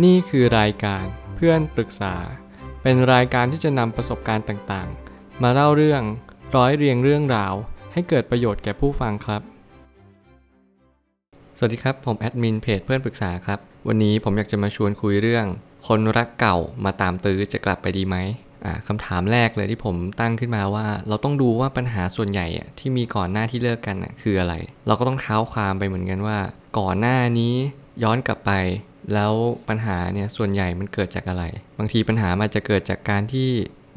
นี่คือรายการเพื่อนปรึกษา เป็นรายการที่จะนำประสบการณ์ต่างๆ มาเล่าเรื่องร้อยเรียงเรื่องราว ให้เกิดประโยชน์แก่ผู้ฟังครับ สวัสดีครับ ผมแอดมินเพจเพื่อนปรึกษาครับ วันนี้ผมอยากจะมาชวนคุยเรื่อง คนรักเก่ามาตามตื้อจะกลับไปดีไหมอ่าคำถามแรกเลยที่ผมตั้งขึ้นมาว่า เราต้องดูว่าปัญหาส่วนใหญ่ที่มีก่อนหน้าที่เลิกกันคืออะไร เราก็ต้องเท้าความไปเหมือนกันว่า ก่อนหน้านี้ย้อนกลับไป แล้วปัญหาเนี่ยส่วนใหญ่มันเกิดจากอะไร บางทีปัญหามันจะเกิดจากการที่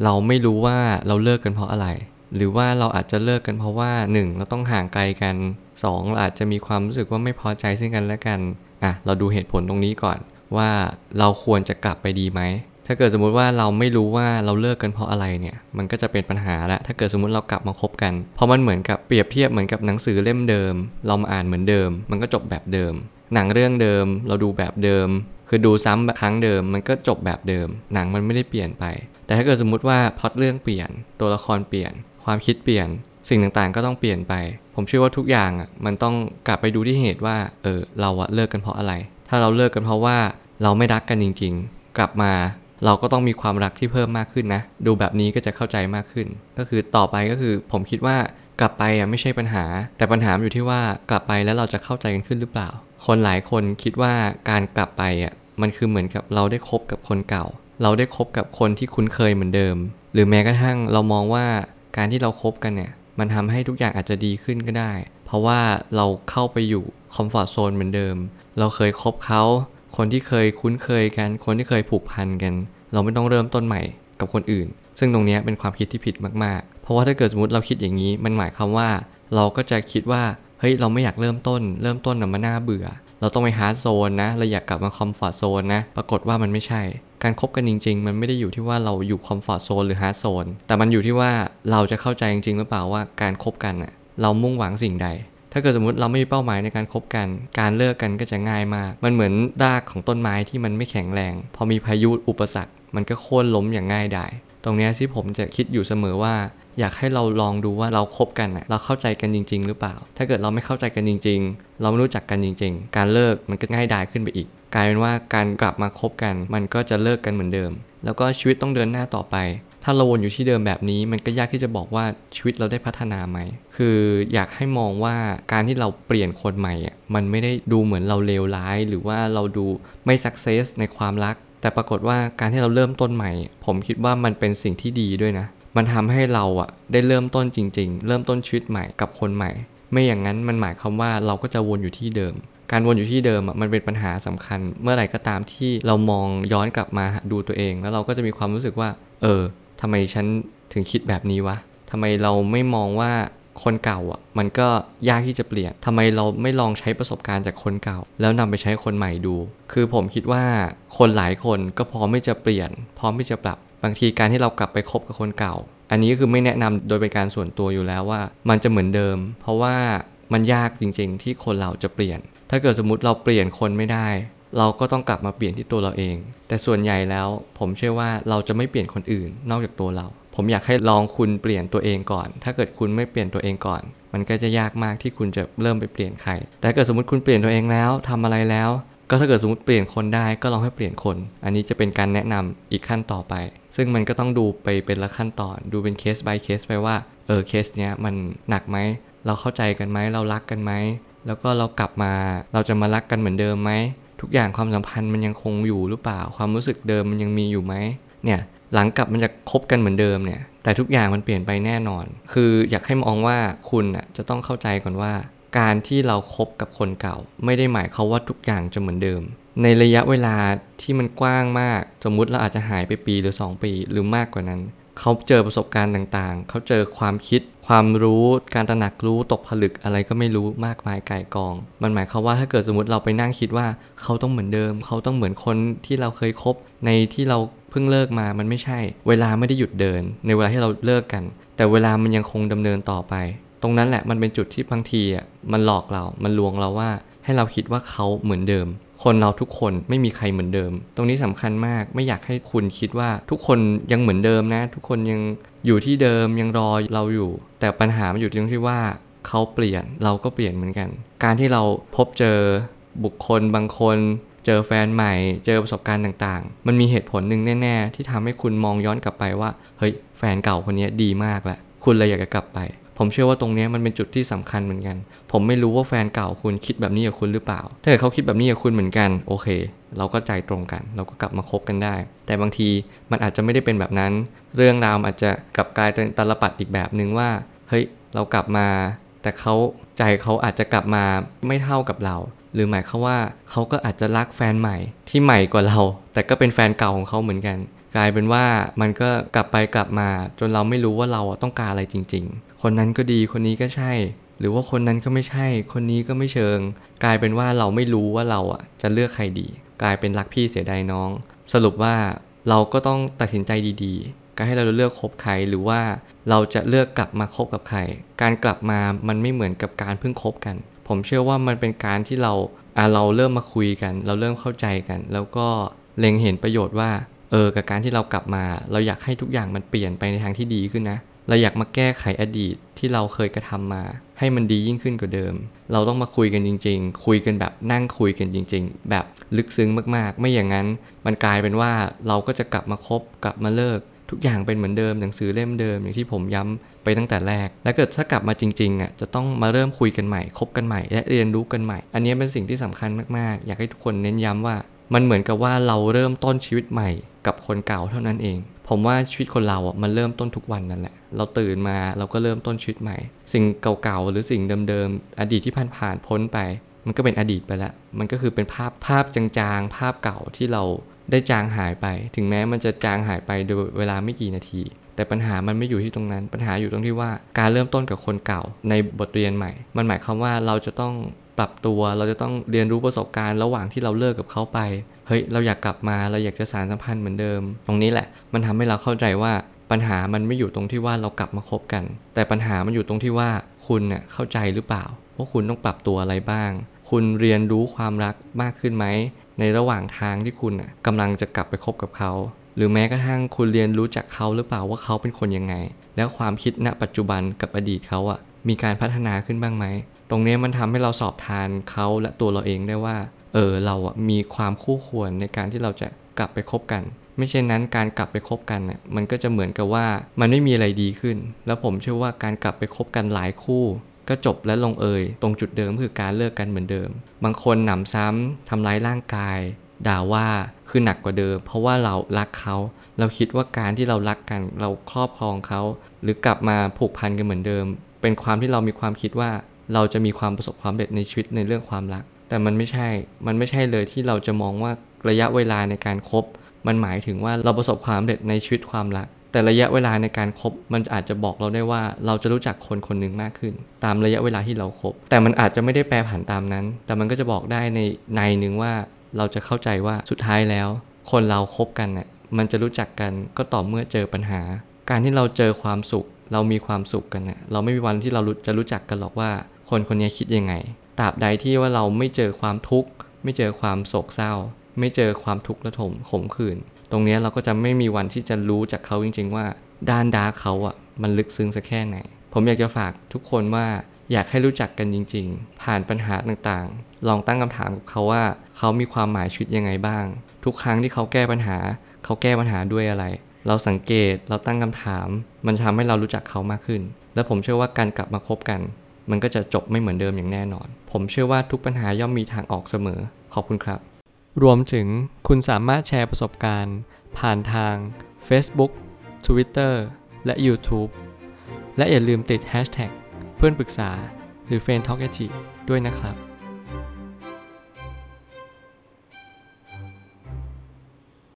เราไม่รู้ว่าเราเลิกกันเพราะอะไร หรือว่าเราอาจจะเลิกกันเพราะว่า 1. เราต้องห่างไกลกัน 2. เราอาจจะมีความรู้สึกว่าไม่พอใจซึ่งกันและกันอะเราดูเหตุผลตรงนี้ก่อนว่าเราควรจะกลับไปดีไหม ถ้าเกิดสมมุติว่าเราไม่รู้ว่าเราเลิกกันเพราะอะไรเนี่ย มันก็จะเป็นปัญหาละถ้าเกิดสมมุติเรากลับมาคบกัน เพราะมันเหมือนกับเปรียบเทียบเหมือนกับหนังสือเล่มเดิม เรามาอ่านเหมือนเดิม มันก็จบแบบเดิม หนังเรื่องเดิม เราดูแบบเดิม คือดูซ้ำครั้งเดิม มันก็จบแบบเดิม หนังมันไม่ได้เปลี่ยนไป แต่ถ้าเกิดสมมุติว่าพล็อตเรื่องเปลี่ยน ตัวละครเปลี่ยน ความคิดเปลี่ยน สิ่งต่างๆ ก็ต้องเปลี่ยนไป ผมเชื่อว่าทุกอย่างอะ มันต้องกลับไปดูที่เหตุว่า เออ เราอะเลิกกันเพราะอะไร ถ้าเราเลิกกันเพราะว่าเราไม่รักกันจริง ๆ กลับมา เราก็ต้องมีความรักที่เพิ่มมากขึ้นนะ ดูแบบนี้ก็จะเข้าใจมากขึ้น ก็คือต่อไปก็คือผมคิดว่ากลับไปอะไม่ใช่ปัญหา แต่ปัญหาอยู่ที่ว่ากลับไปแล้วเราจะเข้าใจกันขึ้นหรือเปล่า คนหลายคนคิดว่าการกลับไปอะมันคือเหมือนกับเราได้คบกับคนเก่า เราได้คบกับคนที่คุ้นเคยเหมือนเดิม หรือแม้กระทั่งเรามองว่าการที่เราคบกันเนี่ยมันทำให้ทุกอย่างอาจจะดีขึ้นก็ได้ เพราะว่าเราเข้าไปอยู่คอมฟอร์ทโซนเหมือนเดิม เราเคยคบเขา คนที่เคยคุ้นเคยกัน คนที่เคยผูกพันกัน เราไม่ต้องเริ่มต้นใหม่กับคนอื่น ซึ่งตรงนี้เป็นความคิดที่ผิดมากๆ เพราะว่าถ้าเกิดสมมติเราคิดอย่างนี้ มันหมายความว่า เราก็จะคิดว่า เฮ้ย เราไม่อยากเริ่มต้น เริ่มต้นน่ะมันน่าเบื่อ เราต้องไป hard zone นะ เราอยากกลับมา comfort zone นะ ปรากฏว่ามันไม่ใช่ การคบกันจริง ๆ มันไม่ได้อยู่ที่ว่าเราอยู่ comfort zone หรือ hard zone แต่มันอยู่ที่ว่าเราจะเข้าใจจริงๆหรือเปล่าว่าการคบกันอะเรามุ่งหวังสิ่งใด ถ้าเกิดสมมติเราไม่มีเป้าหมายในการคบกัน การเลิกกันก็จะง่ายมาก มันเหมือนรากของต้นไม้ที่มันไม่แข็งแรง พอมีพายุอุปสรรค มันก็โค่นล้มอย่างง่ายดายตรงนี้ที่ผมจะคิดอยู่เสมอว่า อยากให้เราลองดูว่าเราคบกันเราเข้าใจกันจริง ๆ หรือเปล่า ถ้าเกิดเราไม่เข้าใจกันจริง ๆ เราไม่รู้จักกันจริง ๆ การเลิกมันก็ง่ายดายขึ้นไปอีก กลายเป็นว่าการกลับมาคบกัน มันก็จะเลิกกันเหมือนเดิม แล้วก็ชีวิตต้องเดินหน้าต่อไป ถ้าเราวนอยู่ที่เดิมแบบนี้ มันก็ยากที่จะบอกว่าชีวิตเราได้พัฒนาไหม คืออยากให้มองว่าการที่เราเปลี่ยนคนใหม่อะมันไม่ได้ดูเหมือนเราเลวร้าย หรือว่าเราดูไม่สักเซสในความรัก แต่ปรากฏว่าการที่เราเริ่มต้นใหม่ ผมคิดว่ามันเป็นสิ่งที่ดีด้วยนะ มันทำให้เราอะได้เริ่มต้นจริง ๆ เริ่มต้นชีวิตใหม่กับคนใหม่ ไม่อย่างนั้นมันหมายความว่าเราก็จะวนอยู่ที่เดิมการวนอยู่ที่เดิมอะมันเป็นปัญหาสำคัญ เมื่อไหร่ก็ตามที่เรามองย้อนกลับมาดูตัวเอง แล้วเราก็จะมีความรู้สึกว่า เออ ทำไมฉันถึงคิดแบบนี้วะทำไมเราไม่มองว่าคนเก่าอะ มันก็ยากที่จะเปลี่ยนทำไมเราไม่ลองใช้ประสบการณ์จากคนเก่า แล้วนำไปใช้คนใหม่ดู คือผมคิดว่าคนหลายคนก็พร้อมที่จะเปลี่ยน พร้อมที่จะปรับ บางทีการที่เรากลับไปคบกับคนเก่า อันนี้ก็คือไม่แนะนำโดยเป็นการส่วนตัวอยู่แล้วว่า มันจะเหมือนเดิม เพราะว่ามันยากจริงๆ ที่คนเราจะเปลี่ยน ถ้าเกิดสมมติเราเปลี่ยนคนไม่ได้ เราก็ต้องกลับมาเปลี่ยนที่ตัวเราเอง แต่ส่วนใหญ่แล้วผมเชื่อว่าเราจะไม่เปลี่ยนคนอื่นนอกจากตัวเรา ผมอยากให้ลองคุณเปลี่ยนตัวเองก่อน ถ้าเกิดคุณไม่เปลี่ยนตัวเองก่อน มันก็จะยากมากที่คุณจะเริ่มไปเปลี่ยนใคร แต่ถ้าเกิดสมมติคุณเปลี่ยนตัวเองแล้วทำอะไรแล้ว ก็ถ้าเกิดสมมติเปลี่ยนคนได้ก็ลองให้เปลี่ยนคน อันนี้จะเป็นการแนะนำอีกขั้นต่อไป ซึ่งมันก็ต้องดูไปเป็นละขั้นตอน ดูเป็นเคส by เคสไปว่าเออเคสเนี้ยมันหนักไหมเราเข้าใจกันไหมเรารักกันไหมแล้วก็เรากลับมาเราจะมารักกันเหมือนเดิมไหม ทุกอย่างความสัมพันธ์มันยังคงอยู่หรือเปล่า ความรู้สึกเดิมมันยังมีอยู่ไหมเนี่ยหลังกลับมันจะคบกันเหมือนเดิมเนี่ย แต่ทุกอย่างมันเปลี่ยนไปแน่นอน คืออยากให้มองว่าคุณอะจะต้องเข้าใจก่อนว่า การที่เราครบกับคนเก่า ไม่ได้หมายควาว่าทุกอย่างจะเหมือนเดิม ในระยะเวลาที่มันกว้างมาก สมมุติเราอาจจะหายไปปีหรือ 2 ปีหรือมากกว่านั้น เขาเจอประสบการณ์ต่างๆ เขาเจอความคิด ความรู้ การตระหนักรู้ตกผลึกอะไรก็ไม่รู้มากมายไก่กอง มันหมายความว่าถ้าเกิดสมมติเราไปนั่งคิดว่าเขาต้องเหมือนเดิม เขาต้องเหมือนคนที่เราเคยคบ ในที่เราเพิ่งเลิกมา มันไม่ใช่ เวลาไม่ได้หยุดเดิน ในเวลาที่เราเลิกกัน แต่เวลามันยังคงดำเนินต่อไป ตรงนั้นแหละมันเป็นจุดที่บางทีอะ มันหลอกเรา มันลวงเราว่า ให้เราคิดว่าเขาเหมือนเดิม คนเราทุกคนไม่มีใครเหมือนเดิม ตรงนี้สำคัญมากไม่อยากให้คุณคิดว่าทุกคนยังเหมือนเดิมนะ ทุกคนยังอยู่ที่เดิมยังรอเราอยู่ แต่ปัญหามันอยู่ตรงที่ว่าเขาเปลี่ยนเราก็เปลี่ยนเหมือนกัน การที่เราพบเจอบุคคลบางคนเจอแฟนใหม่ เจอประสบการณ์ต่างๆ มันมีเหตุผลหนึ่งแน่ ๆ ที่ทำให้คุณมองย้อนกลับไปว่า เฮ้ย แฟนเก่าคนนี้ดีมากแหละ คุณเลยอยากจะกลับไป ผมเชื่อว่าตรงนี้มันเป็นจุดที่สำคัญเหมือนกัน ผมไม่รู้ว่าแฟนเก่าคุณคิดแบบนี้กับคุณหรือเปล่า ถ้าเกิดเขาคิดแบบนี้กับคุณเหมือนกัน โอเค เราก็ใจตรงกัน เราก็กลับมาคบกันได้ แต่บางทีมันอาจจะไม่ได้เป็นแบบนั้น เรื่องราวอาจจะกลับกลายเป็นตลปัดอีกแบบหนึ่งว่า เฮ้ย เรากลับมา แต่เขาใจเขาอาจจะกลับมาไม่เท่ากับเรา หรือหมายความว่าเขาก็อาจจะรักแฟนใหม่ที่ใหม่กว่าเรา แต่ก็เป็นแฟนเก่าของเขาเหมือนกัน กลายเป็นว่ามันก็กลับไปกลับมา จนเราไม่รู้ว่าเราต้องการอะไรจริง ๆ คนนั้นก็ดีคนนี้ก็ใช่ หรือว่าคนนั้นก็ไม่ใช่ คนนี้ก็ไม่เชิง กลายเป็นว่าเราไม่รู้ว่าเราอะจะเลือกใครดี กลายเป็นรักพี่เสียดายน้อง สรุปว่าเราก็ต้องตัดสินใจดีๆ การให้เราเลือกคบใครหรือว่าเราจะเลือกกลับมาคบกับใคร การกลับมามันไม่เหมือนกับการเพิ่งคบกัน ผมเชื่อว่ามันเป็นการที่เราอะเราเริ่มมาคุยกัน เราเริ่มเข้าใจกัน แล้วก็เล็งเห็นประโยชน์ว่าเออกับการที่เรากลับมา เราอยากให้ทุกอย่างมันเปลี่ยนไปในทางที่ดีขึ้นนะ เราอยากมาแก้ไขอดีตที่เราเคยกระทำมา ให้มันดียิ่งขึ้นกว่าเดิม เราต้องมาคุยกันจริง ๆ คุยกันแบบนั่งคุยกันจริง ๆ แบบลึกซึ้งมากๆ ไม่อย่างนั้นมันกลายเป็นว่าเราก็จะกลับมาคบกลับมาเลิก ทุกอย่างเป็นเหมือนเดิมหนังสือเล่มเดิมอย่างที่ผมย้ำไปตั้งแต่แรก และเกิดถ้ากลับมาจริงๆอะจะต้องมาเริ่มคุยกันใหม่คบกันใหม่ และเรียนรู้กันใหม่ อันนี้เป็นสิ่งที่สำคัญมากๆ อยากให้ทุกคนเน้นย้ำว่า มันเหมือนกับว่าเราเริ่มต้นชีวิตใหม่กับคนเก่าเท่านั้นเอง ผมว่าชีวิตคนเราอะมันเริ่มต้นทุกวันนั่นแหละ เราตื่นมาเราก็เริ่มต้นชีวิตใหม่ สิ่งเก่าๆ หรือสิ่งเดิมๆ อดีตที่ผ่านๆพ้นไป มันก็เป็นอดีตไปแล้ว มันก็คือเป็นภาพภาพจางๆ ภาพเก่าที่เราได้จางหายไป ถึงแม้มันจะจางหายไปโดยเวลาไม่กี่นาที แต่ปัญหามันไม่อยู่ที่ตรงนั้น ปัญหาอยู่ตรงที่ว่าการเริ่มต้นกับคนเก่าในบทเรียนใหม่ มันหมายความว่าเราจะต้อง ปรับตัว เราจะต้องเรียนรู้ประสบการณ์ระหว่างที่เราเลิกกับเขาไป เฮ้ย เราอยากกลับมา เราอยากจะสานสัมพันธ์เหมือนเดิม ตรงนี้แหละ มันทำให้เราเข้าใจว่าปัญหามันไม่อยู่ตรงที่ว่าเรากลับมาคบกัน แต่ปัญหามันอยู่ตรงที่ว่าคุณเน่ยเข้าใจหรือเปล่า ว่าคุณต้องปรับตัวอะไรบ้าง คุณเรียนรู้ความรักมากขึ้นไหม ในระหว่างทางที่คุณน่ะกำลังจะกลับไปคบกับเขา หรือแม้กระทั่งคุณเรียนรู้จากเขาหรือเปล่าว่าเขาเป็นคนยังไง แล้วความคิดณปัจจุบันกับอดีตเขาอะมีการพัฒนาขึ้นบ้างไหม ตรงนี้มันทำให้เราสอบทานเขาและตัวเราเองได้ว่า เออเราอะมีความคู่ควรในการที่เราจะกลับไปคบกัน ไม่เช่นนั้นการกลับไปคบกันน่ะมันก็จะเหมือนกับว่ามันไม่มีอะไรดีขึ้น แล้วผมเชื่อว่าการกลับไปคบกันหลายคู่ ก็จบและลงเอยตรงจุดเดิมคือการเลิกกันเหมือนเดิม บางคนหนำซ้ำทำร้ายร่างกาย ด่าว่าคือหนักกว่าเดิม เพราะว่าเรารักเขาเราคิดว่าการที่เรารักกัน เราครอบครองเขา หรือกลับมาผูกพันกันเหมือนเดิม เป็นความที่เรามีความคิดว่า เราจะมีความประสบความสำเร็จในชีวิตในเรื่องความรัก แต่มันไม่ใช่ มันไม่ใช่เลยที่เราจะมองว่าระยะเวลาในการครบ มันหมายถึงว่าเราประสบความสำเร็จในชีวิตความรัก แต่ระยะเวลาในการครบ มันอาจจะบอกเราได้ว่าเราจะรู้จักคนคนหนึ่งมากขึ้น ตามระยะเวลาที่เราครบ แต่มันอาจจะไม่ได้แปรผันตามนั้น แต่มันก็จะบอกได้ในในหนึ่งว่าเราจะเข้าใจว่าสุดท้ายแล้ว คนเราคบกันน่ะมันจะรู้จักกันก็ต่อเมื่อเจอปัญหา การที่เราเจอความสุข เรามีความสุขกันน่ะเราไม่มีวันที่เราจะรู้จักกันหรอกว่า คนคนนี้คิดยังไงตราบใดที่ว่าเราไม่เจอความทุกข์ ไม่เจอความโศกเศร้า ไม่เจอความทุกข์ระทมขมขื่นตรงนี้เราก็จะไม่มีวันที่จะรู้จากเขาจริง ๆ ว่า ด้านดาร์เขาอะมันลึกซึ้งสักแค่ไหน ผมอยากจะฝากทุกคนว่าอยากให้รู้จักกันจริง ๆ ผ่านปัญหาต่างๆ ลองตั้งคำถามกับเขาว่า เขามีความหมายชีวิตยังไงบ้าง ทุกครั้งที่เขาแก้ปัญหา เขาแก้ปัญหาด้วยอะไร เราสังเกตเราตั้งคำถาม มันทำให้เรารู้จักเขามากขึ้น และผมเชื่อว่าการกลับมาคบกัน มันก็จะจบไม่เหมือนเดิมอย่างแน่นอน ผมเชื่อว่าทุกปัญหาย่อมมีทางออกเสมอ ขอบคุณครับ รวมถึงคุณสามารถแชร์ประสบการณ์ ผ่านทาง Facebook Twitter และ YouTube และอย่าลืมติด Hashtag เพื่อนปรึกษาหรือ f r ร e n d t a l k a ด้วยนะครับ